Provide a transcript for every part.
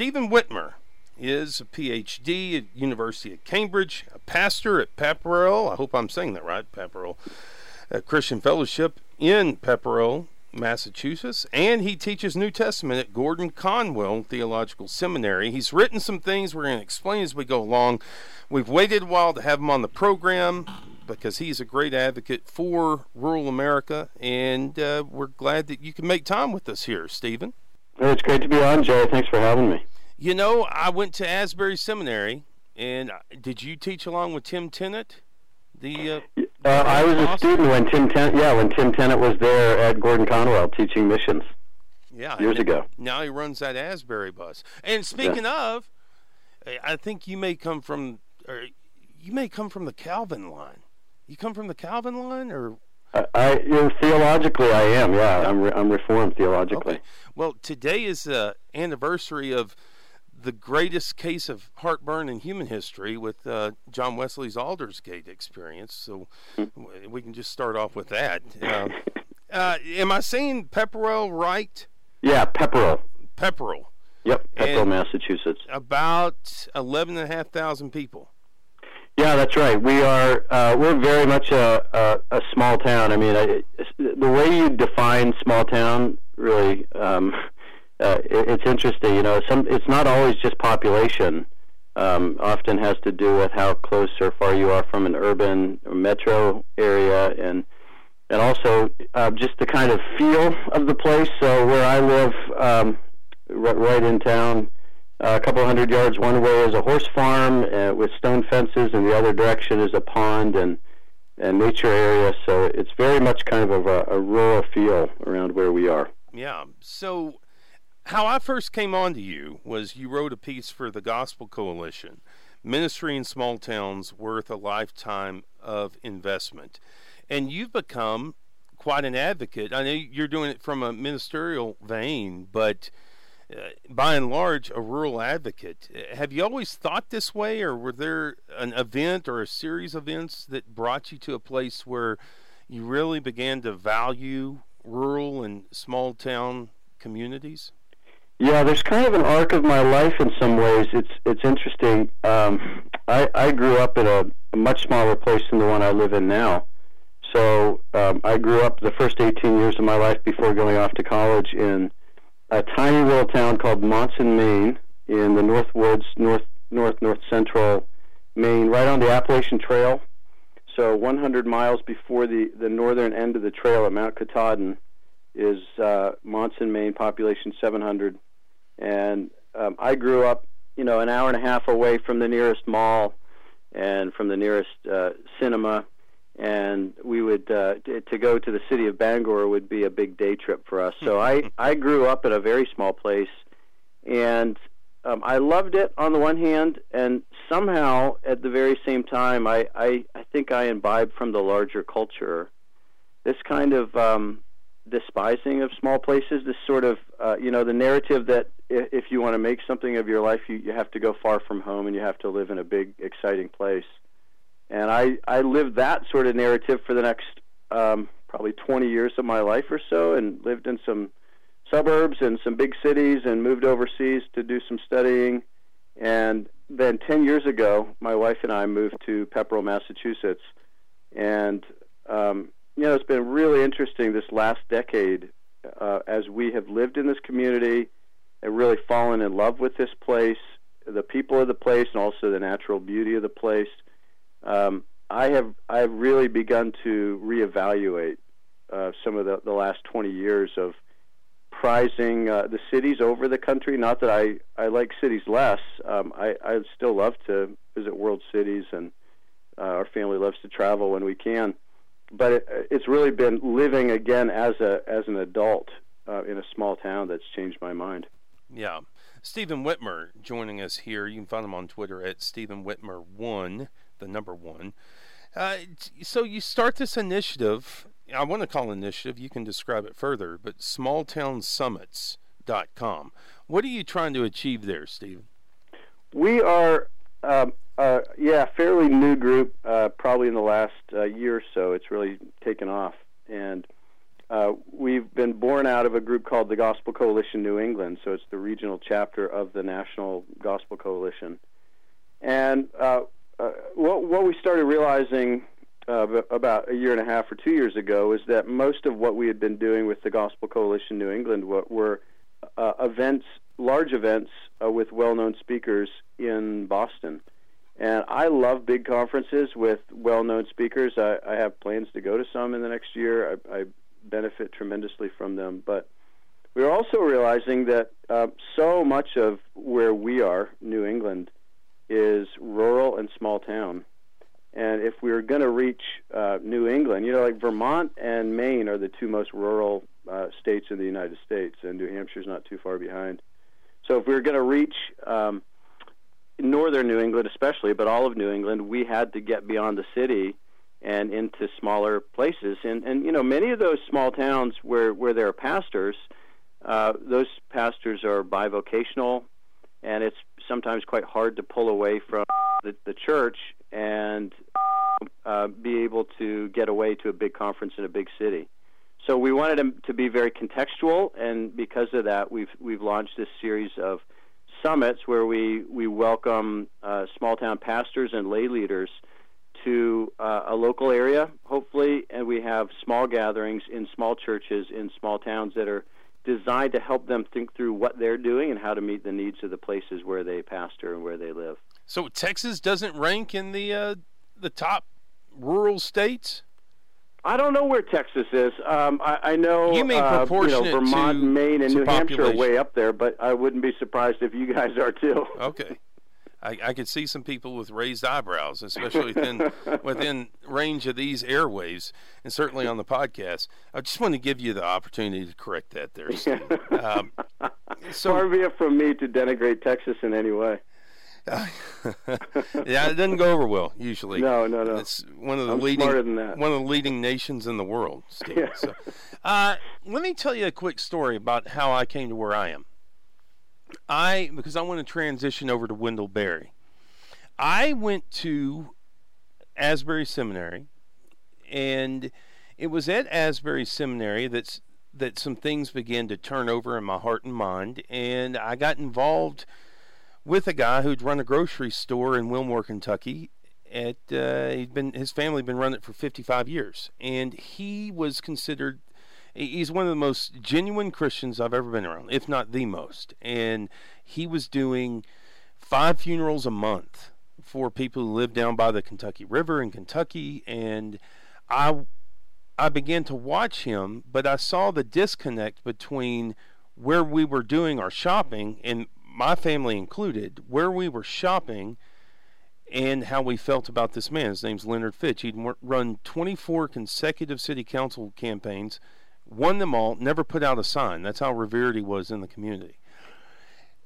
Stephen Witmer is a PhD at University of Cambridge, a pastor at Pepperell. I hope I'm saying that right, Pepperell. A Christian Fellowship in Pepperell, Massachusetts, and he teaches New Testament at Gordon Conwell Theological Seminary. He's written some things we're going to explain as we go along. We've waited a while to have him on the program because he's a great advocate for rural America, and uh, we're glad that you can make time with us here, Stephen. It's great to be on, Joe. Thanks for having me. You know, I went to Asbury Seminary, and did you teach along with Tim Tennent? The uh, uh, I was a student when Tim Tennent, yeah, when Tim Tennent was there at Gordon Conwell teaching missions. Yeah, years ago. Now he runs that Asbury bus. And speaking yeah. of, I think you may come from, or you may come from the Calvin line. You come from the Calvin line, or I, I you know, theologically I am. Yeah, I'm re- I'm reformed theologically. Okay. Well, today is the anniversary of the greatest case of heartburn in human history with uh, John Wesley's Aldersgate experience. So hmm. we can just start off with that. Uh, uh, am I saying Pepperell right? Yeah, Pepperell. Pepperell. Yep, Pepperell, and Massachusetts. About eleven and a half thousand people. Yeah, that's right. We are uh, we're very much a, a, a small town. I mean, I, the way you define small town really um, uh, it, it's interesting. You know, some it's not always just population. Um, often has to do with how close or far you are from an urban or metro area, and and also uh, just the kind of feel of the place. So where I live, um, right, right in town a couple hundred yards one way is a horse farm uh, with stone fences, and the other direction is a pond and and nature area. So it's very much kind of a, a rural feel around where we are. Yeah. So how I first came on to you was you wrote a piece for the Gospel Coalition, Ministry in Small Towns Worth a Lifetime of Investment. And you've become quite an advocate. I know you're doing it from a ministerial vein, but uh, by and large, a rural advocate. Have you always thought this way, or were there an event or a series of events that brought you to a place where you really began to value rural and small town communities? Yeah, there's kind of an arc of my life in some ways. It's it's interesting. Um, I I grew up in a, a much smaller place than the one I live in now. So um, I grew up the first 18 years of my life before going off to college in a tiny little town called Monson, Maine, in the North Woods, north north north central Maine, right on the Appalachian Trail. So 100 miles before the the northern end of the trail at Mount Katahdin is uh, Monson, Maine, population 700, and um, I grew up, you know, an hour and a half away from the nearest mall and from the nearest uh, cinema and we would uh, to go to the city of Bangor would be a big day trip for us. So I I grew up in a very small place, and um, I loved it on the one hand, and somehow at the very same time, I I, I think I imbibed from the larger culture this kind of um, despising of small places. This sort of uh, you know the narrative that if you want to make something of your life, you you have to go far from home and you have to live in a big exciting place and I I lived that sort of narrative for the next um, probably 20 years of my life or so, and lived in some suburbs and some big cities, and moved overseas to do some studying, and then 10 years ago, my wife and I moved to Pepperell, Massachusetts, and um, you know it's been really interesting this last decade uh, as we have lived in this community and really fallen in love with this place, the people of the place, and also the natural beauty of the place um, I have I've really begun to reevaluate uh, some of the, the last 20 years of prizing uh, the cities over the country. Not that I, I like cities less. Um, I I still love to visit world cities, and uh, our family loves to travel when we can. But it, it's really been living again as a as an adult uh, in a small town that's changed my mind. Yeah. Stephen Witmer joining us here. You can find him on Twitter at Stephen Witmer one the number one. Uh, so you start this initiative. I want to call initiative. You can describe it further, but smalltownsummits.com. What are you trying to achieve there, Stephen? We are, um, uh, yeah, fairly new group. Uh, probably in the last uh, year or so, it's really taken off, and uh, we've been born out of a group called the Gospel Coalition New England. So it's the regional chapter of the National Gospel Coalition. And uh, what, what we started realizing uh, about a year and a half or two years ago is that most of what we had been doing with the Gospel Coalition New England were, were uh, events, large events uh, with well-known speakers in Boston. And I love big conferences with well-known speakers. I, I have plans to go to some in the next year. I, I benefit tremendously from them. But we're also realizing that uh, so much of where we are, New England, is rural and small town. And if we are going to reach uh, New England, you know, like Vermont and Maine are the two most rural uh, states in the United States, and New Hampshire's not too far behind. So if we were going to reach um, northern New England, especially, but all of New England, we had to get beyond the city and into smaller places. And and you know, many of those small towns where where there are pastors, uh, those pastors are bivocational, and it's sometimes quite hard to pull away from the, the church and uh, be able to get away to a big conference in a big city. So we wanted them to be very contextual, and because of that, we've we've launched this series of summits where we we welcome uh, small town pastors and lay leaders to uh, a local area, hopefully, and we have small gatherings in small churches in small towns that are designed to help them think through what they're doing and how to meet the needs of the places where they pastor and where they live. So Texas doesn't rank in the uh, the top rural states. I don't know where Texas is. Um, I, I, know you mean uh, you know, Vermont, to, Maine, and New population. Hampshire are way up there, but I wouldn't be surprised if you guys are too. Okay. I, I could see some people with raised eyebrows, especially within within range of these airwaves, and certainly on the podcast. I just want to give you the opportunity to correct that there, Steve. um, so, Far be it from me to denigrate Texas in any way. Uh, yeah, it doesn't go over well usually. No, no, no. It's one of the I'm leading one of the leading nations in the world. Steve. Yeah. So, uh, let me tell you a quick story about how I came to where I am. I because I want to transition over to Wendell Berry. I went to Asbury Seminary, and it was at Asbury Seminary that's that some things began to turn over in my heart and mind, and I got involved with a guy who'd run a grocery store in Wilmore, Kentucky. At uh, he'd been his family had been running it for 55 years, and he was considered he's one of the most genuine Christians I've ever been around, if not the most. And he was doing five funerals a month for people who live down by the Kentucky River in Kentucky. And I, I began to watch him, but I saw the disconnect between where we were doing our shopping, and my family included, where we were shopping and how we felt about this man. His name's Leonard Fitch. He'd run 24 consecutive city council campaigns won them all, never put out a sign. That's how revered he was in the community.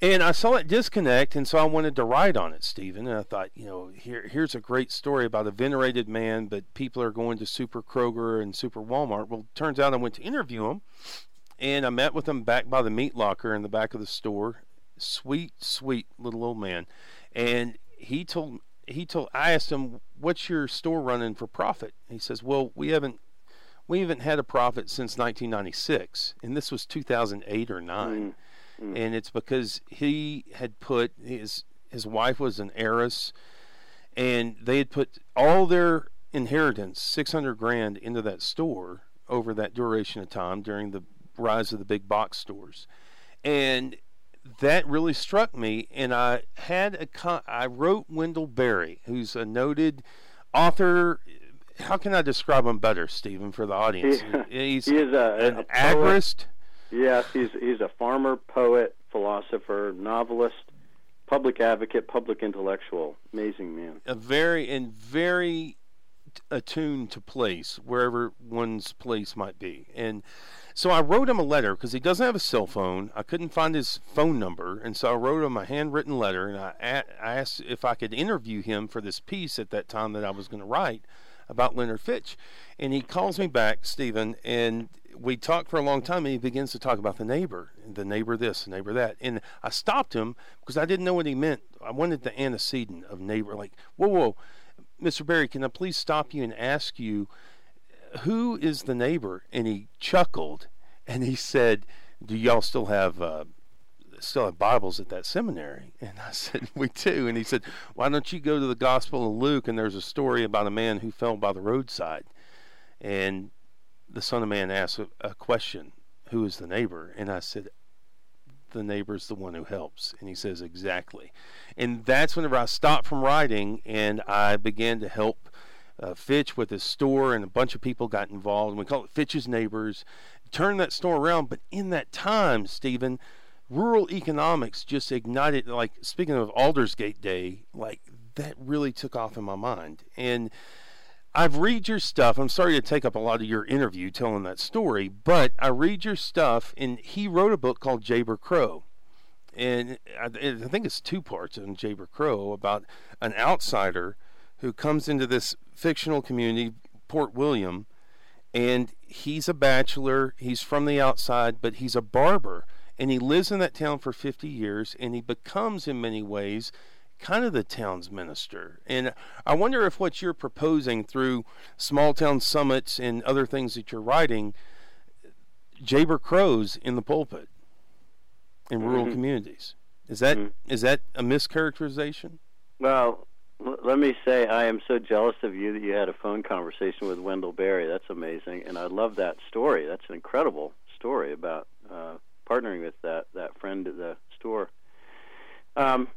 And I saw it disconnect, and so I wanted to write on it, Stephen. And I thought, you know, here here's a great story about a venerated man, but people are going to Super Kroger and Super Walmart. Well, turns out I went to interview him, and I met with him back by the meat locker in the back of the store. Sweet, sweet little old man, and he told he told I asked him, "What's your store running for profit?" He says, "Well, we haven't we haven't had a profit since 1996, and this was 2008 or 9. Mm-hmm. And it's because he had put his his wife was an heiress, and they had put all their inheritance, 600 grand, into that store over that duration of time during the rise of the big box stores, and that really struck me. And I had a con- I wrote Wendell Berry, who's a noted author how can I describe him better, Stephen, for the audience? He, he's he is a, an a agorist. Yes, he's he's a farmer, poet, philosopher, novelist, public advocate, public intellectual. Amazing man. A very and very attuned to place wherever one's place might be, and so I wrote him a letter because he doesn't have a cell phone. I couldn't find his phone number, and so I wrote him a handwritten letter, and I, I asked if I could interview him for this piece at that time that I was going to write about Leonard Fitch. And he calls me back, Stephen, and we talk for a long time, and he begins to talk about the neighbor, the neighbor this, the neighbor that. And I stopped him because I didn't know what he meant. I wanted the antecedent of neighbor, like, whoa, whoa, Mr. Berry, can I please stop you and ask you who is the neighbor? And he chuckled and he said, Do y'all still have uh, still have Bibles at that seminary? And I said, We do. And he said, Why don't you go to the Gospel of Luke? And there's a story about a man who fell by the roadside. And the Son of Man asked a, a question Who is the neighbor? And I said, the neighbor's the one who helps. And he says, Exactly. And that's whenever I stopped from writing and I began to help uh, Fitch with his store, and a bunch of people got involved. And we call it Fitch's Neighbors. Turn that store around. But in that time, Stephen, rural economics just ignited, like speaking of Aldersgate Day, like that really took off in my mind. And I've read your stuff. I'm sorry to take up a lot of your interview telling that story, but I read your stuff, and he wrote a book called Jayber Crow. And I, I think it's two parts on Jayber Crow about an outsider who comes into this fictional community, Port William, and he's a bachelor. He's from the outside, but he's a barber. And he lives in that town for 50 years, and he becomes, in many ways, kind of the town's minister. And I wonder if what you're proposing through small town summits and other things that you're writing, Jayber Crows in the pulpit in mm-hmm. rural communities. Is that mm-hmm. is that a mischaracterization? Well, l- let me say I am so jealous of you that you had a phone conversation with Wendell Berry. That's amazing, and I love that story. That's an incredible story about uh, partnering with that that friend at the store. Um,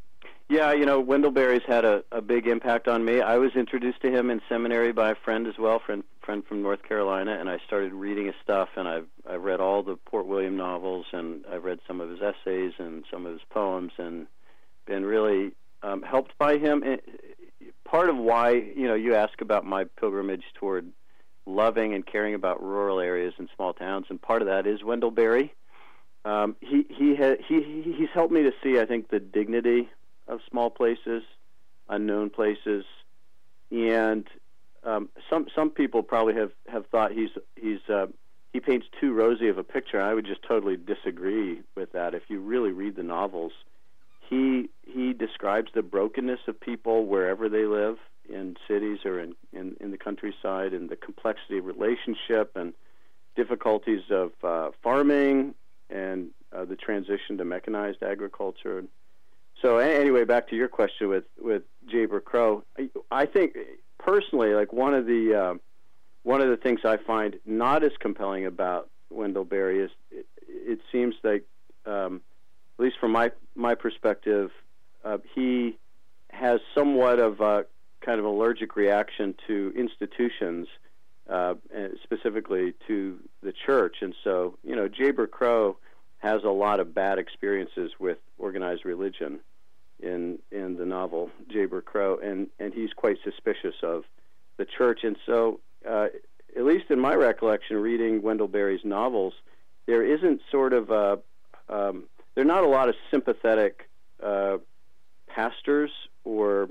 yeah, you know, Wendell Berry's had a, a big impact on me. I was introduced to him in seminary by a friend as well, friend friend from North Carolina, and I started reading his stuff. And I've I've read all the Port William novels, and I've read some of his essays and some of his poems, and been really um, helped by him. And part of why you know you ask about my pilgrimage toward loving and caring about rural areas and small towns, and part of that is Wendell Berry. Um, he he ha- he he's helped me to see, I think, the dignity of small places, unknown places, and um, some some people probably have, have thought he's he's uh, he paints too rosy of a picture. I would just totally disagree with that. If you really read the novels, he he describes the brokenness of people wherever they live in cities or in, in, in the countryside and the complexity of relationship and difficulties of uh, farming and uh, the transition to mechanized agriculture. So anyway, back to your question with with Jayber Crow, I, I think personally, like one of the uh, one of the things I find not as compelling about Wendell Berry is it, it seems like, um, at least from my my perspective, uh, he has somewhat of a kind of allergic reaction to institutions, uh, specifically to the church, and so you know Jayber Crow has a lot of bad experiences with organized religion in in the novel Jayber Crow, and and he's quite suspicious of the church. And so, uh, at least in my recollection, reading Wendell Berry's novels, there isn't sort of a um, there are not a lot of sympathetic uh, pastors or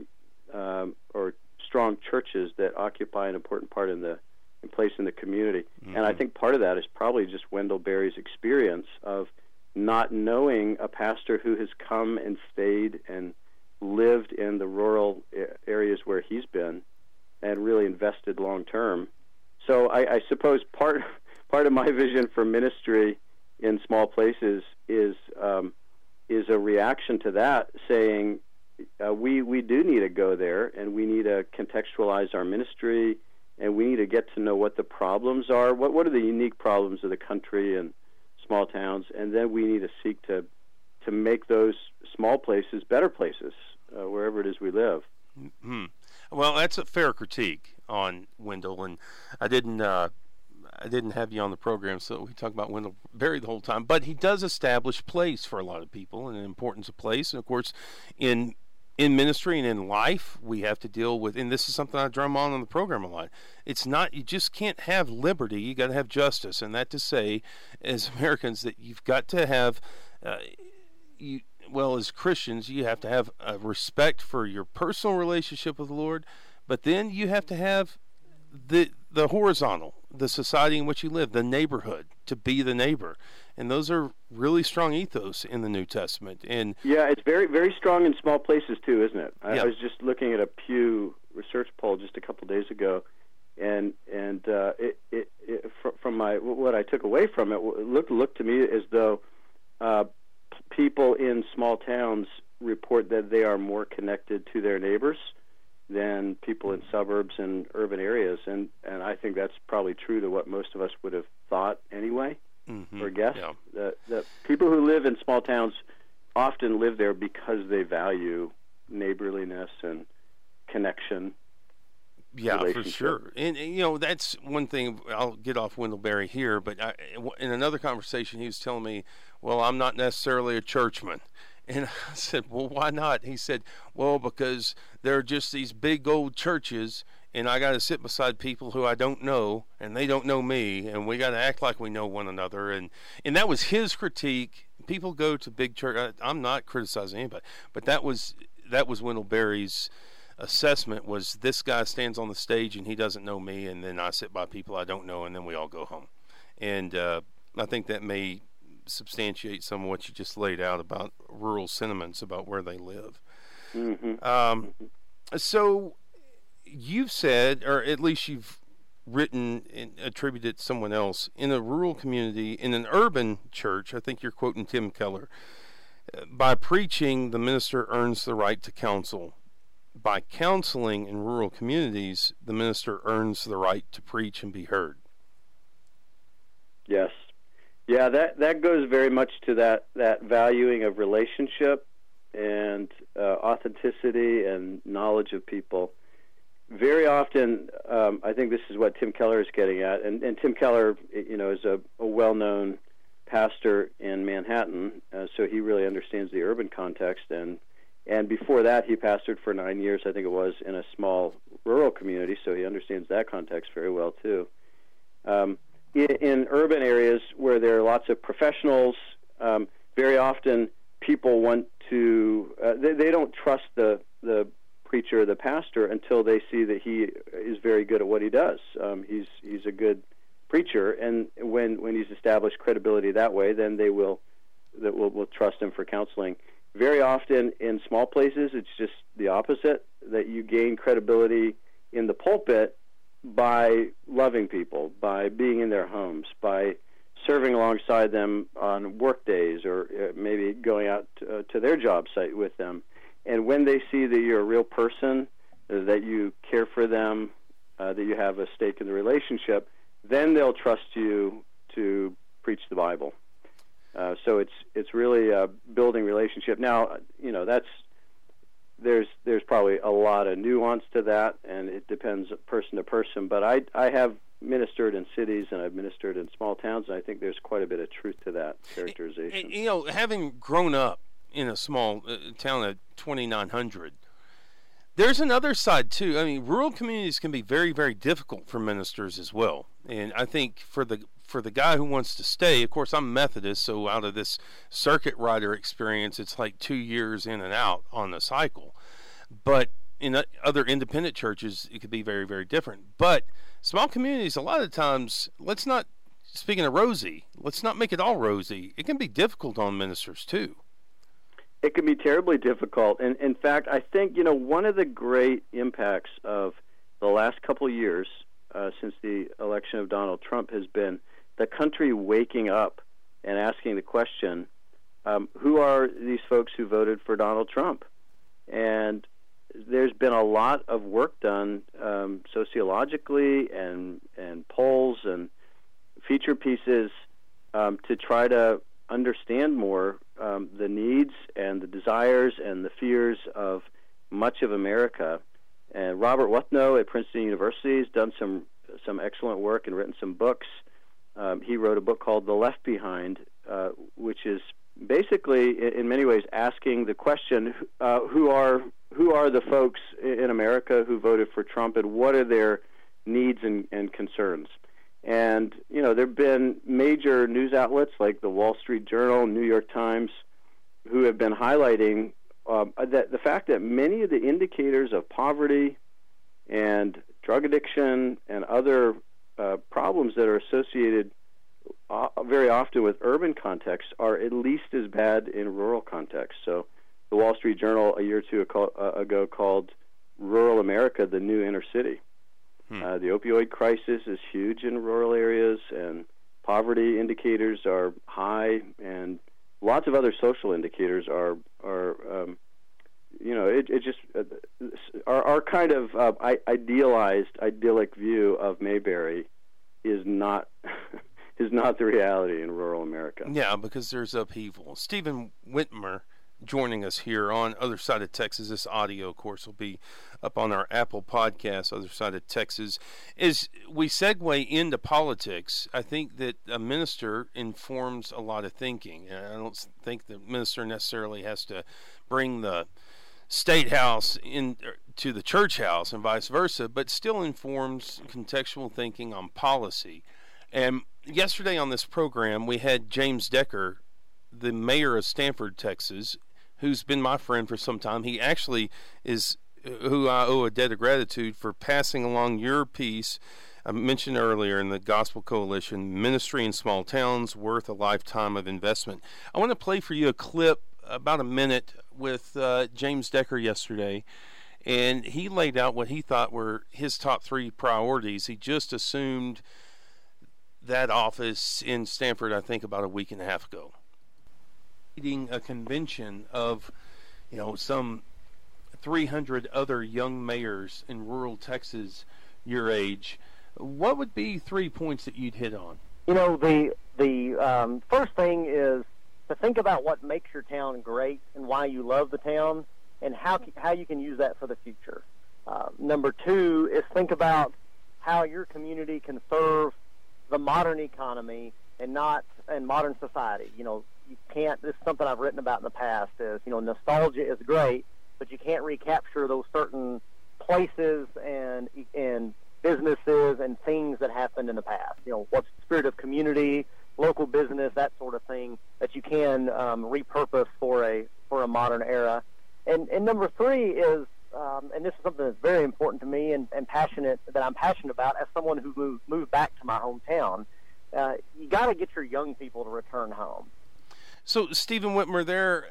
um, or strong churches that occupy an important part in the in place in the community. Mm-hmm. And I mm-hmm. think part of that is probably just Wendell Berry's experience of not knowing a pastor who has come and stayed and lived in the rural areas where he's been and really invested long term. So I, I suppose part part of my vision for ministry in small places is um, is a reaction to that, saying uh, we we do need to go there and we need to contextualize our ministry and we need to get to know what the problems are. What what are the unique problems of the country and small towns, and then we need to seek to to make those small places better places uh, wherever it is we live. Mm-hmm. Well, that's a fair critique on Wendell, and I didn't. Uh, I didn't have you on the program, so we talk about Wendell Berry the whole time. But he does establish place for a lot of people and the importance of place. And of course, in in ministry and in life, we have to deal with, and this is something I drum on on the program a lot. It's not, you just can't have liberty, you got to have justice. And that to say, as Americans, that you've got to have, uh, you, well, as Christians, you have to have a respect for your personal relationship with the Lord, but then you have to have the the horizontal, the society in which you live, the neighborhood, to be the neighbor and those are really strong ethos in the New Testament. And yeah, it's very very strong in small places too, isn't it? I, yeah. I was just looking at a Pew research poll just a couple days ago, and and uh, it, it, it from my what I took away from it, it looked looked to me as though uh, people in small towns report that they are more connected to their neighbors than people in suburbs and urban areas, and and I think that's probably true to what most of us would have thought anyway, mm-hmm. or guessed. Yeah. That, that people who live in small towns often live there because they value neighborliness and connection. Yeah, for sure. And, and, you know that's one thing. I'll get off Wendell Berry here, but I, in another conversation, he was telling me, "Well, I'm not necessarily a churchman." And I said, Well, why not? He said, Well, because there are just these big old churches, and I got to sit beside people who I don't know, and they don't know me, and we got to act like we know one another. And, and that was his critique. People go to big church. I, am not criticizing anybody, but that was that was Wendell Berry's assessment was this guy stands on the stage and he doesn't know me, and then I sit by people I don't know, and then we all go home. And uh, I think that may substantiate some of what you just laid out about rural sentiments about where they live. Mm-hmm. Um, so you've said, or at least you've written and attributed to someone else in a rural community, in an urban church. I think you're quoting Tim Keller. By preaching, the minister earns the right to counsel. By counseling in rural communities, the minister earns the right to preach and be heard. Yes. Yeah, that that goes very much to that that valuing of relationship and uh, authenticity and knowledge of people. Very often, um, I think this is what Tim Keller is getting at, and, and Tim Keller, you know, is a, a well-known pastor in Manhattan, uh, so he really understands the urban context. And and before that, he pastored for nine years, I think it was, in a small rural community, so he understands that context very well too. Um, in, in urban areas where there are lots of professionals, um, very often people want to uh, they, they don't trust the the preacher or the pastor until they see that he is very good at what he does. Um, he's he's a good preacher, and when when he's established credibility that way, then they will that will will trust him for counseling. Very often in small places, it's just the opposite that you gain credibility in the pulpit by loving people, by being in their homes, by serving alongside them on work days or uh, maybe going out to, uh, to their job site with them. And when they see that you're a real person, uh, that you care for them, uh, that you have a stake in the relationship, then they'll trust you to preach the Bible. Uh, so it's it's really a building relationship. Now, you know that's there's there's probably a lot of nuance to that, and it depends person to person. But I I have ministered in cities and I've ministered in small towns, and I think there's quite a bit of truth to that characterization. You know, having grown up in a small uh, town of 2,900, there's another side too. I mean, rural communities can be very, very difficult for ministers as well. And I think for the for the guy who wants to stay, of course, I'm Methodist, so out of this circuit rider experience, it's like two years in and out on the cycle. But in other independent churches, it could be very, very different. But small communities, a lot of times, let's not, speaking of rosy, let's not make it all rosy. It can be difficult on ministers too. It can be terribly difficult. And in fact, I think, you know, one of the great impacts of the last couple of years uh, since the election of Donald Trump has been the country waking up and asking the question um, who are these folks who voted for Donald Trump? And there's been a lot of work done um, sociologically and, and polls and feature pieces um, to try to understand more um, the needs and the desires and the fears of much of America. And Robert Wuthnow at Princeton University has done some some excellent work and written some books um, he wrote a book called The Left Behind, uh, which is basically, in many ways, asking the question: uh, Who are who are the folks in America who voted for Trump, and what are their needs and, and concerns? And you know, there have been major news outlets like the Wall Street Journal, New York Times, who have been highlighting uh, that the fact that many of the indicators of poverty and drug addiction and other uh, problems that are associated uh, very often with urban contexts are at least as bad in rural contexts. So, the Wall Street Journal a year or two ago called rural America the new inner city. Hmm. Uh, the opioid crisis is huge in rural areas, and poverty indicators are high, and lots of other social indicators are are um, you know it, it just uh, our, our kind of uh, idealized idyllic view of Mayberry is not is not the reality in rural America. Yeah, because there's upheaval. Stephen Witmer joining us here on Other Side of Texas. This audio, of course, will be up on our Apple podcast, Other Side of Texas. As we segue into politics, I think that a minister informs a lot of thinking. And I don't think the minister necessarily has to bring the state house in er, to the church house and vice versa, but still informs contextual thinking on policy. And yesterday on this program, we had James Decker, the mayor of Stamford, Texas, who's been my friend for some time. He actually is who I owe a debt of gratitude for passing along your piece. I mentioned earlier in the Gospel Coalition, Ministry in Small Towns, worth a lifetime of investment. I want to play for you a clip, about a minute, with uh, James Decker yesterday, and he laid out what he thought were his top three priorities. He just assumed that office in Stamford, I think, about a week and a half ago. Leading a convention of, you know, some 300 other young mayors in rural Texas your age, what would be three points that you'd hit on? You know, the the um, first thing is to think about what makes your town great and why you love the town, and how how you can use that for the future. Uh, number two is think about how your community can serve the modern economy and not and modern society. You know, you can't. This is something I've written about in the past. Is you know, nostalgia is great, but you can't recapture those certain places and and businesses and things that happened in the past. You know, what's the spirit of community, local business, that sort of thing that you can um, repurpose for a for a modern era. And and number three is, um, and this is something that's very important to me and, and passionate that I'm passionate about as someone who moved moved back to my hometown. Uh, you got to get your young people to return home. So, Stephen Witmer, there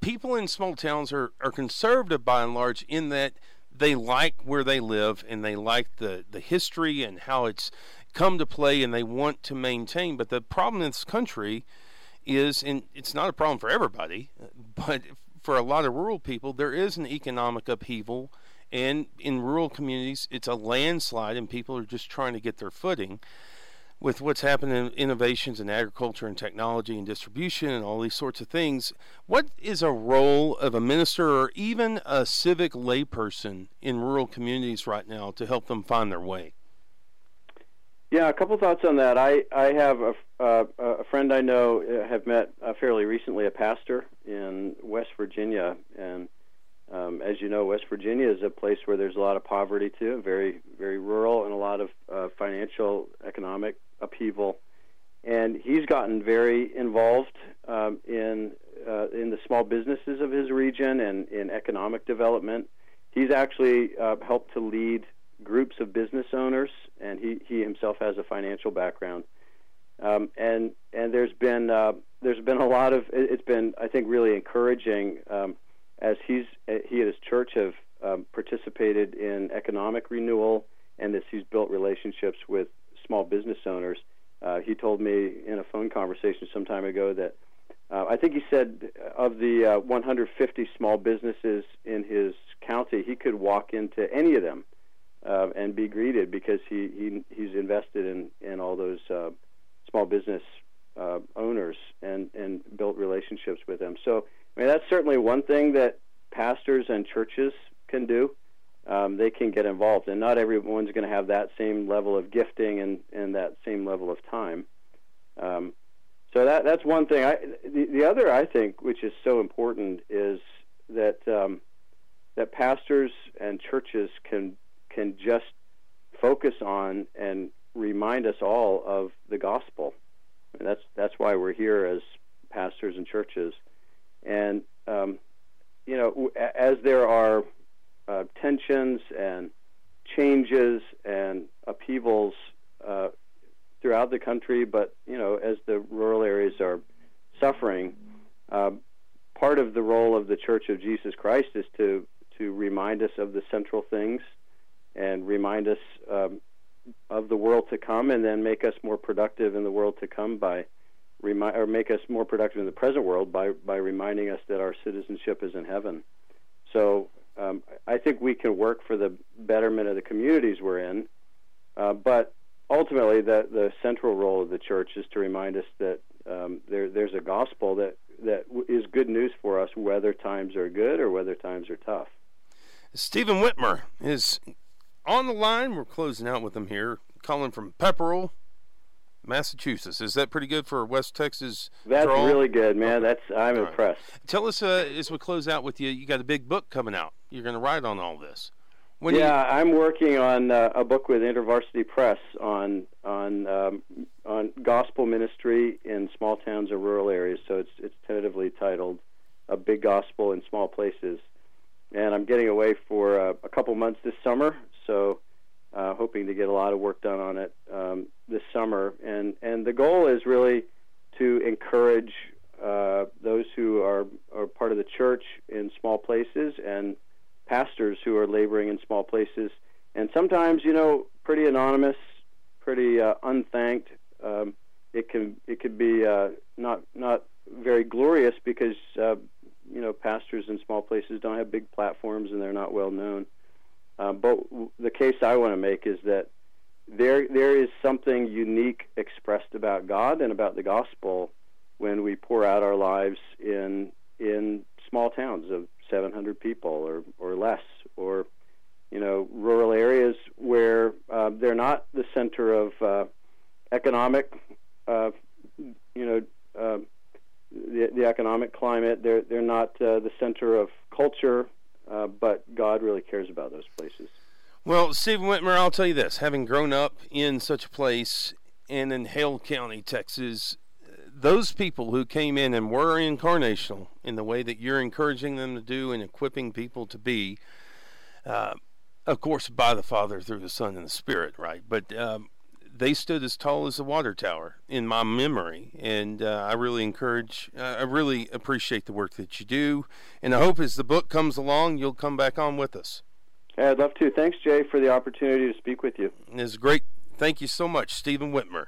people in small towns are, are conservative by and large in that they like where they live and they like the, the history and how it's come to play and they want to maintain. But the problem in this country is, and it's not a problem for everybody, but for a lot of rural people, there is an economic upheaval. And in rural communities, it's a landslide, and people are just trying to get their footing with what's happening in innovations in agriculture and technology and distribution and all these sorts of things, what is a role of a minister or even a civic layperson in rural communities right now to help them find their way? Yeah, a couple thoughts on that. I I have a uh, a friend I know uh, have met uh, fairly recently a pastor in West Virginia, and um, as you know, West Virginia is a place where there's a lot of poverty too, very very rural, and a lot of uh, financial economic upheaval. And he's gotten very involved um, in uh, in the small businesses of his region and in economic development. He's actually uh, helped to lead groups of business owners, and he, he himself has a financial background. Um, and and there's been uh, there's been a lot of it's been I think really encouraging um, as he's he and his church have um, participated in economic renewal and as he's built relationships with small business owners. Uh, he told me in a phone conversation some time ago that uh, I think he said of the uh, 150 small businesses in his county, he could walk into any of them uh, and be greeted because he, he he's invested in in all those uh, small business uh, owners and and built relationships with them. So I mean that's certainly one thing that pastors and churches can do um, they can get involved. And not everyone's going to have that same level of gifting and, and that same level of time. Um, so that that's one thing. I, the, the other, I think, which is so important, is that um, that pastors and churches can can just focus on and remind us all of the gospel. And that's that's why we're here as pastors and churches. And um, you know, as there are uh, tensions and changes and upheavals uh, throughout the country, but you know, as the rural areas are suffering, uh, part of the role of the Church of Jesus Christ is to to remind us of the central things and remind us um, of the world to come, and then make us more productive in the world to come by remi- or make us more productive in the present world by by reminding us that our citizenship is in heaven. So um, I think we can work for the betterment of the communities we're in, uh, but ultimately the the central role of the church is to remind us that um, there there's a gospel that that is good news for us whether times are good or whether times are tough. Stephen Witmer is on the line. We're closing out with him here, calling from Pepperell, Massachusetts. Is that pretty good for West Texas? That's draw? really good, man. That's I'm All impressed. Right. Tell us uh, as we close out with you. You got a big book coming out. You're going to write on all this. When yeah, you... I'm working on uh, a book with InterVarsity Press on on um, on gospel ministry in small towns or rural areas. So it's it's tentatively titled "A Big Gospel in Small Places," and I'm getting away for uh, a couple months this summer. So uh, hoping to get a lot of work done on it um, this summer. And and the goal is really to encourage uh, those who are are part of the church in small places and pastors who are laboring in small places, and sometimes you know pretty anonymous, pretty uh, unthanked. Um, it can it could be uh, not not very glorious because uh, you know pastors in small places don't have big platforms and they're not well known. Uh, but the case I want to make is that there there is something unique expressed about God and about the gospel when we pour out our lives in in small towns of 700 people or or less, or you know rural areas where uh, they're not the center of uh, economic, uh, you know. Uh, the, the economic climate, they're they're not uh, the center of culture, uh, but God really cares about those places. Well, Stephen Witmer, I'll tell you this: having grown up in such a place and in Hale County, Texas, those people who came in and were incarnational in the way that you're encouraging them to do and equipping people to be, uh, of course, by the Father through the Son and the Spirit, right? But um, they stood as tall as the water tower in my memory, and uh, I really encourage, uh, I really appreciate the work that you do, and I hope as the book comes along, you'll come back on with us. I'd love to. Thanks, Jay, for the opportunity to speak with you. It's great. Thank you so much, Stephen Witmer.